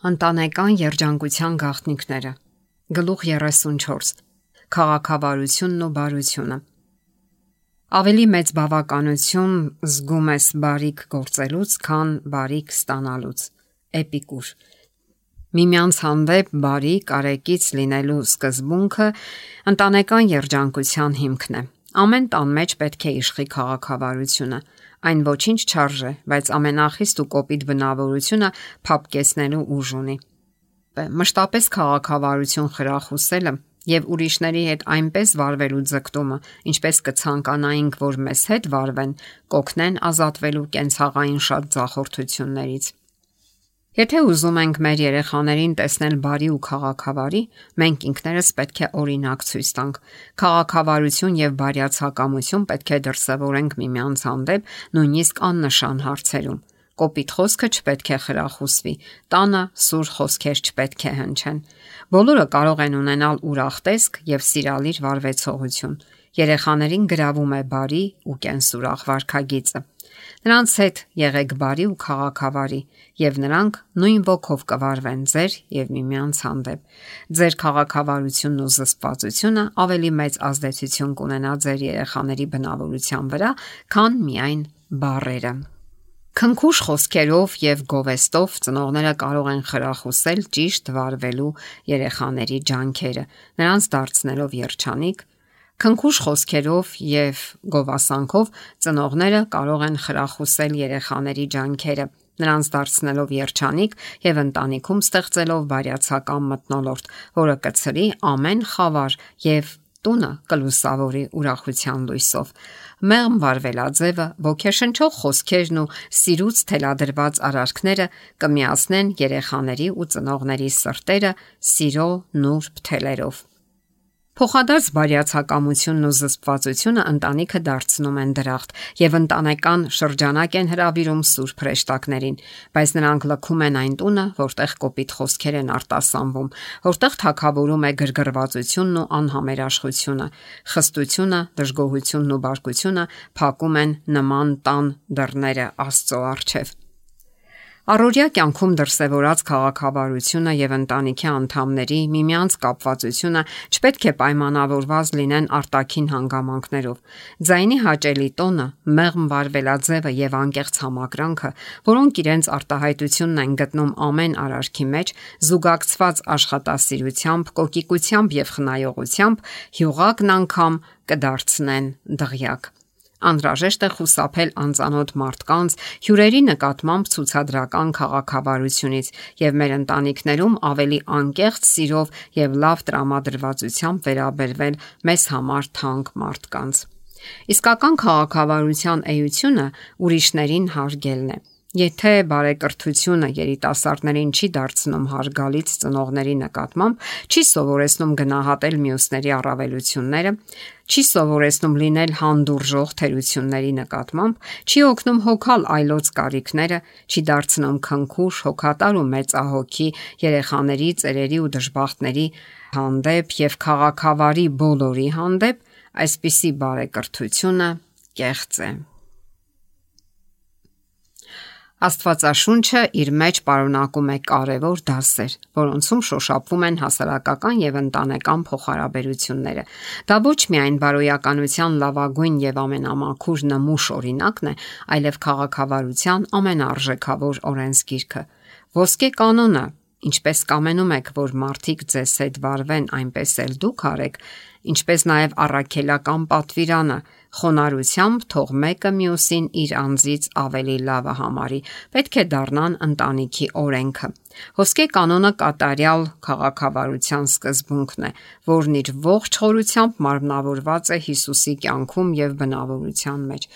Ընտանեկան երջանկության գաղտնիքները Գլուխ 34 Խաղաղավարությունն ու բարությունը Ավելի մեծ բավականություն զգում ես բարիք գործելուց, քան բարիք ստանալուց։ Էպիկուր Միմյանց հանդեպ բարի կարեկից լինելու սկզբունքը ընտանեկան երջանկության հիմքն է։ Ամեն տան մեջ պետք է իշխի խաղաղավարությունը։ Այն ոչինչ չարժե, բայց ամենախիստ ու կոպիտ բնավորությունը փապկեցնելու ուժ ունի։ Մշտապես քաղաքավարություն խրախուսելը եւ ուրիշների հետ այնպես վարվելու ձգտումը, ինչպես կցանկանայինք, որ մեզ հետ վարվեն, կօգնեն ազատվելու կենցաղային շատ ձախորդություններից։ Եթե ուզում ենք մեր երեխաներին տեսնել բարի ու քաղաքավարի, մենք ինքներս պետք է օրինակ ցույց տանք։ Քաղաքավարություն եւ բարյացակամություն պետք է դրսևորենք միմյանց հանդեպ, նույնիսկ աննշան հարցերում։ Կոպիտ խոսքը չպետք է խրախուսվի, տանը սուր խոսքեր չպետք է հնչեն։ Բոլորը կարող են ունենալ ուրախ տեսք եւ սիրալիր վարվեցողություն։ Երեխաներին գրավում է բարի ու կենսուրախ վարքագիծը։ Նրանց հետ եղեք բարի ու խաղաղավարի, եւ նրանք նույն ոգով կվարվեն ձեր եւ միմյանց հանդեպ։ Ձեր խաղաղավարությունն ու զսպվածությունը ավելի մեծ ազդեցություն կունենա ձեր երեխաների բնավորության վրա, քան միայն բառերը։ Քնքուշ խոսքերով եւ գովեստով ծնողները կարող են խրախուսել ճիշտ վարվելու երեխաների ջանքերը, նրանց դարձնելով երջանիկ, Քնքուշ խոսքերով եւ գովասանքով ծնողները կարող են խրախուսել երեխաների ջանքերը, նրանց դարձնելով երջանիկ եւ ընտանիքում ստեղծելով բարյացակամ մտնոլորտ, որը կցրի ամեն խավար եւ տունը կլուսավորի ուրախության լույսով։ Մեղմ վարվելաձևը, ոգեշնչող խոսքերն ու սիրուց թելադրված արարքները կմիացնեն երեխաների ու ծնողների սրտերը սիրո նուրբ թելերով։ Փոխադարձ բարյացակամությունն ու զսպվածությունը ընտանիքը դարձնում են դրախտ եւ ընտանեկան շրջանակ են հravirում սուրբ հրեշտակներին, բայց նրանք լքում են այն տունը, որտեղ կոպիտ խոսքեր են արտասանվում, որտեղ թակավորում է գրգռվածությունն ու անհամերաշխությունը, խստությունը, դժգոհությունն ու բարկությունը փակում են նման տան դռները Աստծո առջև։ Առօրյա կյանքում դրսևորած քաղաքավարությունը եւ ընտանիքի անդամների միմյանց կապվածությունը չպետք է պայմանավորված լինեն արտաքին հանգամանքներով։ Ձայնի հաճելի տոնը, մեղմ վարվելաձևը եւ անկեղծ համակրանքը, որոնք իրենց արտահայտությունն են գտնում ամեն արարքի մեջ, զուգակցված աշխատասիրությամբ, կոկիկությամբ եւ խնայողությամբ, հյուղակն անգամ կդարձնեն դղյակ անհրաժեշտ է խուսափել անծանոթ մարդկանց հյուրերի նկատմամբ ցուցադրական քաղաքավարությունից եւ մեր ընտանիքներում ավելի անկեղծ սիրով եւ լավ տրամադրվածությամբ վերաբերվել մեզ համար թանկ մարդկանց։ Իսկական քաղաքավարության էությունը ուրիշներին հարգելն է։ Եթե բարեկրթությունը երիտասարդներին չի դարձնում հարգալից ծնողների նկատմամբ, չի սովորեցնում գնահատել մյուսների առավելությունները, չի սովորեցնում լինել հանդուրժող թերությունների նկատմամբ, չի օգնում հոգալ այլոց կարիքները, չի դարձնում քնքուշ, հոգատար ու մեծահոգի երեխաների, ծերերի ու դժբախտների հանդեպ եւ քաղաքավարի բոլորի հանդեպ, այսպիսի բարեկրթությունը կեղծ է։ Աստվածաշունչը իր մեջ պարունակում է կարևոր դասեր, որոնցում շոշափվում են հասարակական եւ ընտանեկան փոխհարաբերությունները։ Դա ոչ միայն բարոյականության լավագույն եւ ամենամաքուր նմուշ օրինակն է, այլև քաղաքավարության ամենարժեքավոր օրենսգիրքը։ Ոսկե կանոնը, ինչպես կամենում եք, որ մարդիկ ձեզ հետ վարվեն, այնպես էլ դուք արեք, ինչպես նաև առաքելական պատվիրանը, խոնարհությամբ թող մեկը մյուսին իր անձից ավելի լավը համարի, պետք է դառնան ընտանիքի օրենքը։ Ոսկե կանոնը կատարյալ քաղաքավարության սկզբունքն է, որն իր ողջ խորությամբ մարմնավորված է Հիսուսի կյանքում եւ բնավորության մեջ։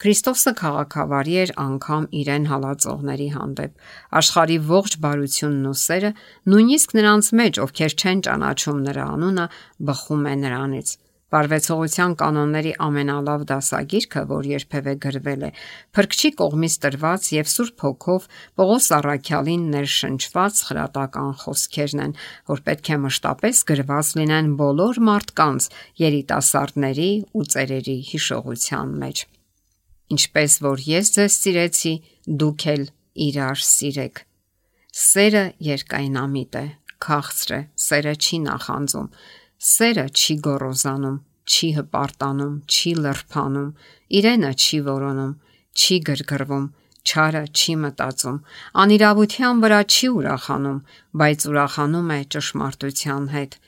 Քրիստոսը քաղաքավարի էր անգամ իրեն հալածողների հանդեպ։ Աշխարի ողջ բարությունն ու սերը, նույնիսկ նրանց մեջ, ովքեր չեն ճանաչում նրա անունը, բխում է նրանից։ Բարվեցողության կանոնների ամենալավ դասագիրքը, որ երբևէ գրվել է, Փրկչի կողմից տրված եւ Սուրբ Հոգով Պողոս Առաքյալին ներշնչված խրատական խոսքերն են, որ պետք է մշտապես գրված լինեն բոլոր մարդկանց, երիտասարդների ու ծերերի հիշողության մեջ։ Ինչպես որ ես ձեզ սիրեցի, դուք էլ իրար սիրեք։ Սերը երկայնամիտ է, քաղցր է, սերը չի նախանձում, սերը չի գոռոզանում, չի հպարտանում, չի լրփանում, իրենը չի որոնում, չի գրգռվում, չարը չի մտածում, անիրավության վրա չի ուրախանում, բայց ուրախանում է ճշմարտության հետ։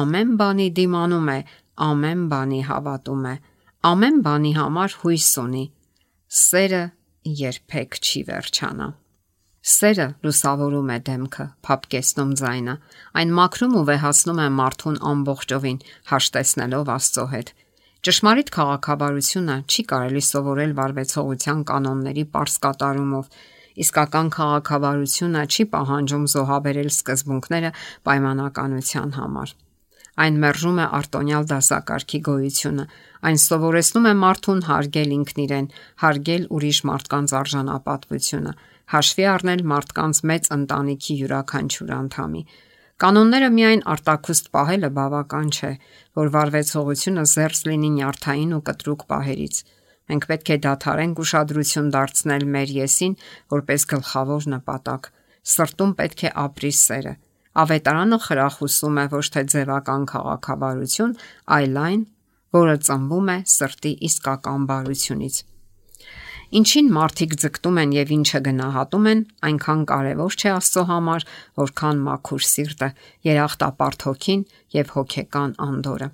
Ամեն բանի դիմանում է, ամեն բանի հավատում է, ամեն բանի համար հույս ունի։ Սերը երբեք չի վերջանա։ Սերը լուսավորում է դեմքը, փապկեցնում ձայնը, այն մաքրում ու վեհացնում է մարդուն ամբողջովին, հաշտեցնելով Աստծո հետ։ Ճշմարիտ քաղաքավարությունը չի կարելի սովորել վարվեցողության կանոնների པարս կատարումով։ Իսկական քաղաքավարությունը չի պահանջում զոհաբերել սկզբունքները պայմանականության համար։ Այն մերժում է արտոնյալ դասակարգի գոյությունը։ Այն սովորեցնում է մարդուն հարգել ինքն իրեն, հարգել ուրիշ մարդկանց արժանապատվությունը, հաշվի առնել մարդկանց մեծ ընտանիքի յուրաքանչյուր անդամի։ Կանոնները միայն արտակուստ պահելը բավական չէ, որ վարվեցողությունը զերծ լինի նյարդային ու կտրուկ պահերից։ Մենք պետք է դադարենք ուշադրություն դարձնել մեր եսին որպես գլխավոր նպատակ։ Սրտում պետք է ապրի սերը։ Ավետարանը խրախուսում է ոչ թե ձևական քաղաքավարություն, այլ այն, որը ծնվում է սրտի իսկական բարությունից։ Ինչին մարդիկ ձգտում են եւ ինչը գնահատում են, այնքան կարեւոր չէ Աստծո համար, որքան մաքուր սիրտը, երախտապարտ հոգին եւ հոգեկան անդորը։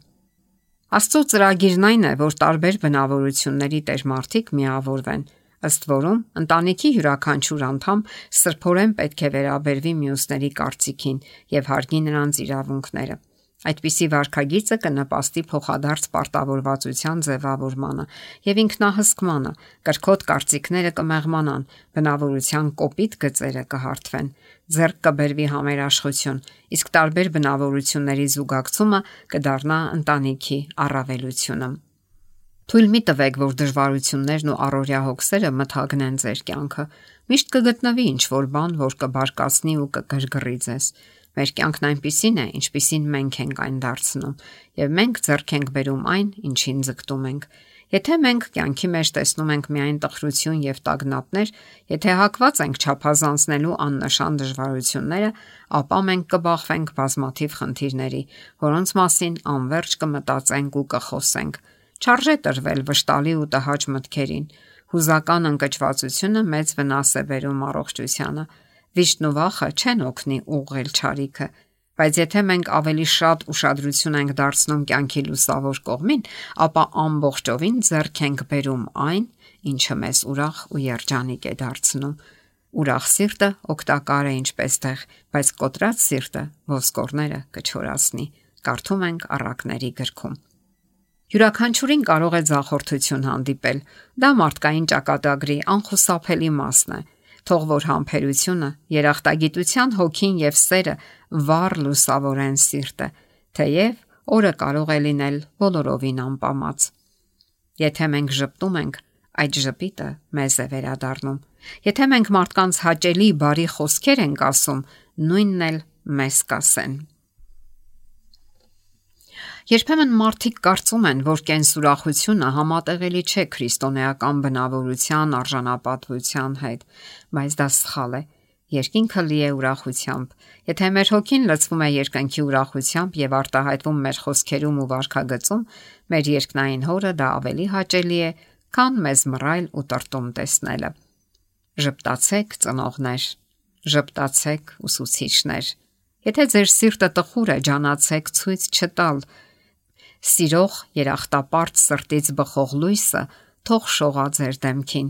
Աստծո ծրագիրն այն է, որ տարբեր բնավորությունների տեր մարդիկ միավորվեն, ըստ որում ընտանիքի յուրաքանչյուր անդամ սրբորեն պետք է վերաբերվի մյուսների կարծիքին եւ հարգի նրանց իրավունքները։ Այդպիսի վարքագիծը կնպաստի փոխադարձ պարտավորվածության ձևավորմանը եւ ինքնահսկմանը, կրկոտ կարծիքները կմեղմանան, բնավորության կոպիտ գծերը կհարթվեն, ձեռք կբերվի համերաշխություն, իսկ տարբեր բնավորությունների զուգակցումը կդառնա ընտանիքի առավելությունը։ Թույլ մի տվեք, որ դժվարություններն ու առօրյա հոգսերը մթագնեն ձեր կյանքը։ Միշտ կգտնվի ինչ որ բան, որ կբարկացնի ու կգրգռի ձեզ։ Մեր կյանքն այնպիսին է, ինչպիսին մենք ենք այն դարձնում, եւ մենք ձեռք ենք բերում այն, ինչին ձգտում ենք։ Եթե մենք կյանքի մեջ տեսնում ենք միայն տխրություն եւ տագնապներ, եթե հակված ենք ճափազանցնելու աննշան դժվարությունները, ապա մենք կբախվենք բազմաթիվ խնդիրների, որոնց մասին անverջ կմտածենք ու կխոսենք։ Չարժե տրվել վշտալի ու տհաճ մտքերին։ Հուզական ընկճվածությունը մեծ վնաս է բերում առողջությանը Վիշտն ու վախը չեն օգնի ուղղել ճարիքը, բայց եթե մենք ավելի շատ ուշադրություն ենք դարձնում կյանքի լուսավոր կողմին, ապա ամբողջովին ձեռք ենք բերում այն, ինչը մեզ ուրախ ու երջանիկ է դարձնում։ Ուրախ սիրտը օգտակար է ինչպես տեղ, բայց կոտրած սիրտը ոսկորները կչորացնի։ Կարդում ենք առակների գրքում։ Յուրաքանչյուրին կարող է զախորթություն հանդիպել։ Դա մարդկային ճակատագրի անխուսափելի մասն է Թող որ համբերությունը, երախտագիտության հոգին եւ սերը վառ լուսավորեն սիրտը, թեև օրը կարող է լինել բոլորովին անպամած։ Եթե մենք ճպտում ենք, այդ ճպիտը մեզ է վերադառնում։ Եթե մենք մարդկանց հաճելի բարի խոսքեր ենք ասում, նույնն էլ մեզ կասեն։ Երբեմն մարդիկ կարծում են, որ կենսուրախությունը համատեղելի չէ քրիստոնեական բնավորության արժանապատվության հետ, բայց դա սխալ է։ Երկինքը լի է ուրախությամբ։ Եթե մեր հոգին լցվում է երկնքի ուրախությամբ եւ արտահայտվում մեր խոսքերում ու վարքագծում, մեր երկնային հորը դա ավելի հաճելի է, քան մեզ մռայլ ու տրտում տեսնելը։ Ժպտացեք ծնողներ, ժպտացեք ուսուցիչներ։ Եթե ձեր սիրտը տխուր է, ջանացեք ցույց չտալ Սիրող երախտապարտ սրտից բխող լույսը թող շողա ձեր դեմքին։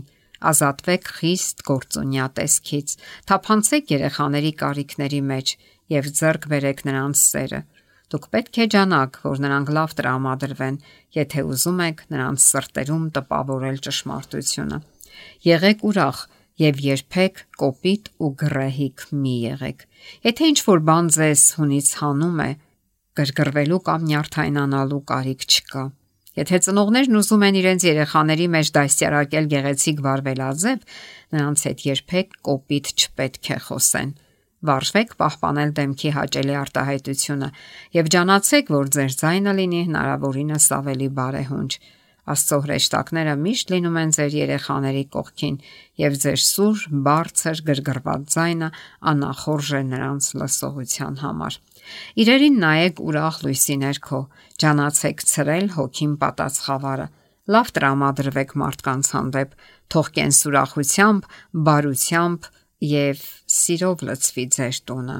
Ազատվեք խիստ գործունյա տեսքից։ Թափանցեք երեխաների կարիքների մեջ եւ ձեռք բերեք նրանց սերը։ Դուք պետք է ջանաք, որ նրանք լավ տրամադրվեն, եթե ուզում եք նրանց սրտերում տպավորել ճշմարտությունը։ Եղեք ուրախ եւ երբեք կոպիտ ու գրեհիկ մի եղեք։ Եթե ինչ որ բան ձեզ հունից հանում է, գրգռվելու կամ նյարդայնանալու կարիք չկա։ Եթե ծնողներն ուզում են իրենց երեխաների մեջ դասյարակել գեղեցիկ վարվելաձև, նրանց հետ երբեք կոպիտ չպետք է խոսեն։ Վարժվեք պահպանել դեմքի հաճելի արտահայտությունը եւ ջանացեք, որ ձեր ձայնը լինի հնարավորինս ավելի բարեհունչ։ Աստծո հրեշտակները միշտ լինում են ձեր երեխաների կողքին, եւ ձեր սուր, բարձր, գրգռված ձայնը անախորժ է նրանց լսողության համար։ Իրերին նայեք ուրախ լույսի ներքո, ջանացեք ցրել հոգին պատածխավարը։ Լավ տրամադրվեք մարդկանց հանդեպ, թող կենսուրախությամբ, բարությամբ եւ սիրով լցվի ձեր տունը։